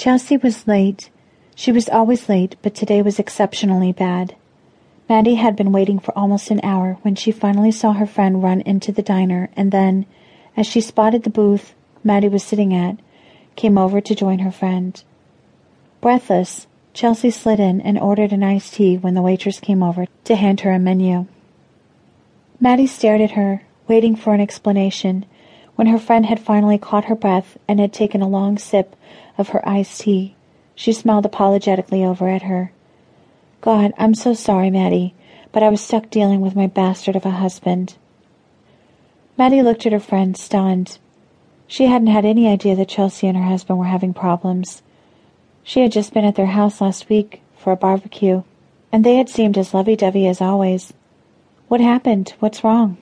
Chelsea was late. She was always late, but today was exceptionally bad. Maddie had been waiting for almost an hour when she finally saw her friend run into the diner and then, as she spotted the booth Maddie was sitting at, came over to join her friend. Breathless, Chelsea slid in and ordered an iced tea when the waitress came over to hand her a menu. Maddie stared at her, waiting for an explanation, when her friend had finally caught her breath and had taken a long sip of her iced tea. She smiled apologetically over at her. God, I'm so sorry, Maddie, but I was stuck dealing with my bastard of a husband. Maddie looked at her friend, stunned. She hadn't had any idea that Chelsea and her husband were having problems. She had just been at their house last week for a barbecue, and they had seemed as lovey-dovey as always. What happened? What's wrong?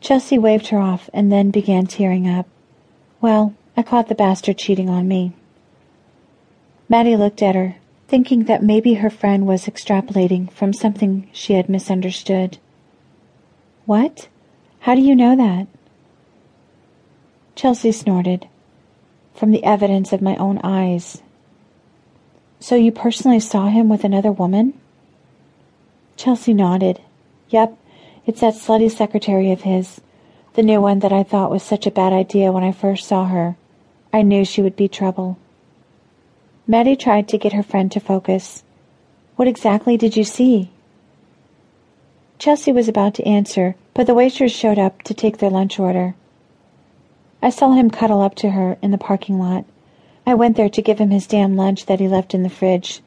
Chelsea waved her off and then began tearing up. Well, I caught the bastard cheating on me. Maddie looked at her, thinking that maybe her friend was extrapolating from something she had misunderstood. What? How do you know that? Chelsea snorted. From the evidence of my own eyes. So you personally saw him with another woman? Chelsea nodded. Yep, it's that slutty secretary of his. The new one that I thought was such a bad idea when I first saw her. I knew she would be trouble. Maddie tried to get her friend to focus. What exactly did you see? Chelsea was about to answer, but the waitress showed up to take their lunch order. I saw him cuddle up to her in the parking lot. I went there to give him his damn lunch that he left in the fridge.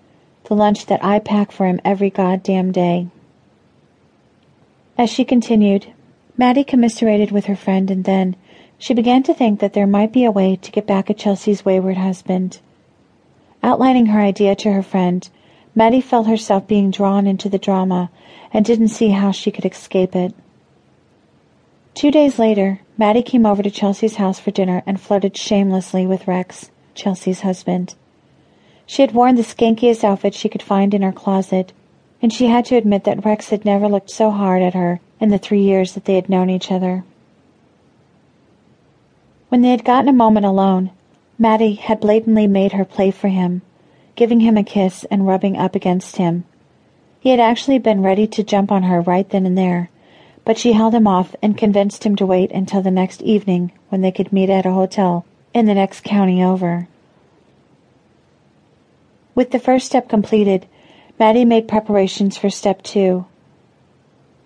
The lunch that I pack for him every goddamn day. As she continued, Maddie commiserated with her friend and then she began to think that there might be a way to get back at Chelsea's wayward husband. Outlining her idea to her friend, Maddie felt herself being drawn into the drama and didn't see how she could escape it. Two days later, Maddie came over to Chelsea's house for dinner and flirted shamelessly with Rex, Chelsea's husband. She had worn the skankiest outfit she could find in her closet, and she had to admit that Rex had never looked so hard at her in the three years that they had known each other. When they had gotten a moment alone, Maddie had blatantly made her play for him, giving him a kiss and rubbing up against him. He had actually been ready to jump on her right then and there, but she held him off and convinced him to wait until the next evening when they could meet at a hotel in the next county over. With the first step completed, Maddie made preparations for step two.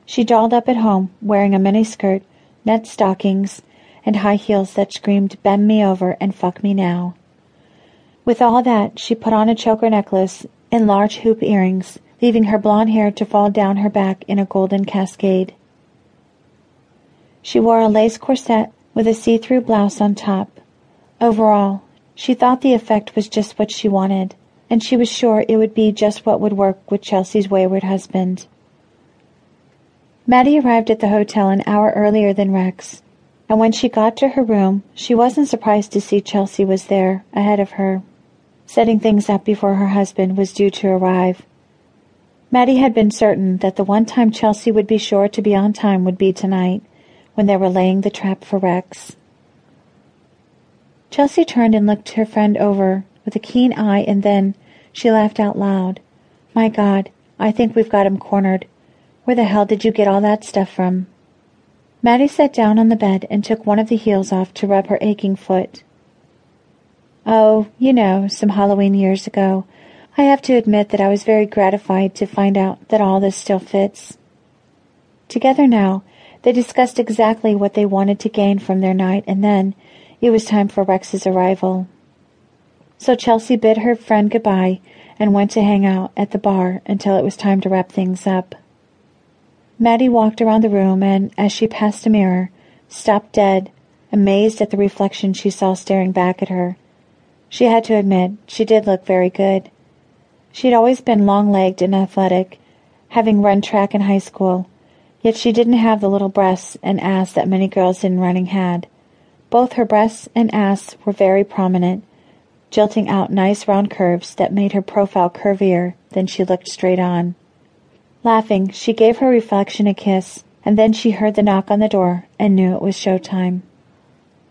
She dolled up at home, wearing a miniskirt, net stockings, and high heels that screamed bend me over and fuck me now. With all that, she put on a choker necklace and large hoop earrings, leaving her blonde hair to fall down her back in a golden cascade. She wore a lace corset with a see-through blouse on top. Overall, she thought the effect was just what she wanted, and she was sure it would be just what would work with Chelsea's wayward husband. Maddie arrived at the hotel an hour earlier than Rex, and when she got to her room, she wasn't surprised to see Chelsea was there, ahead of her, setting things up before her husband was due to arrive. Maddie had been certain that the one time Chelsea would be sure to be on time would be tonight, when they were laying the trap for Rex. Chelsea turned and looked her friend over with a keen eye and then she laughed out loud. My God, I think we've got him cornered. Where the hell did you get all that stuff from? Maddie sat down on the bed and took one of the heels off to rub her aching foot. Oh, you know, some Halloween years ago. I have to admit that I was very gratified to find out that all this still fits. Together now, they discussed exactly what they wanted to gain from their night, and then it was time for Rex's arrival. So Chelsea bid her friend goodbye and went to hang out at the bar until it was time to wrap things up. Maddie walked around the room and, as she passed a mirror, stopped dead, amazed at the reflection she saw staring back at her. She had to admit she did look very good. She had always been long-legged and athletic, having run track in high school, Yet she didn't have the little breasts and ass that many girls in running had. Both her breasts and ass were very prominent, jilting out nice round curves that made her profile curvier than she looked straight on. Laughing, she gave her reflection a kiss, and then she heard the knock on the door and knew it was showtime.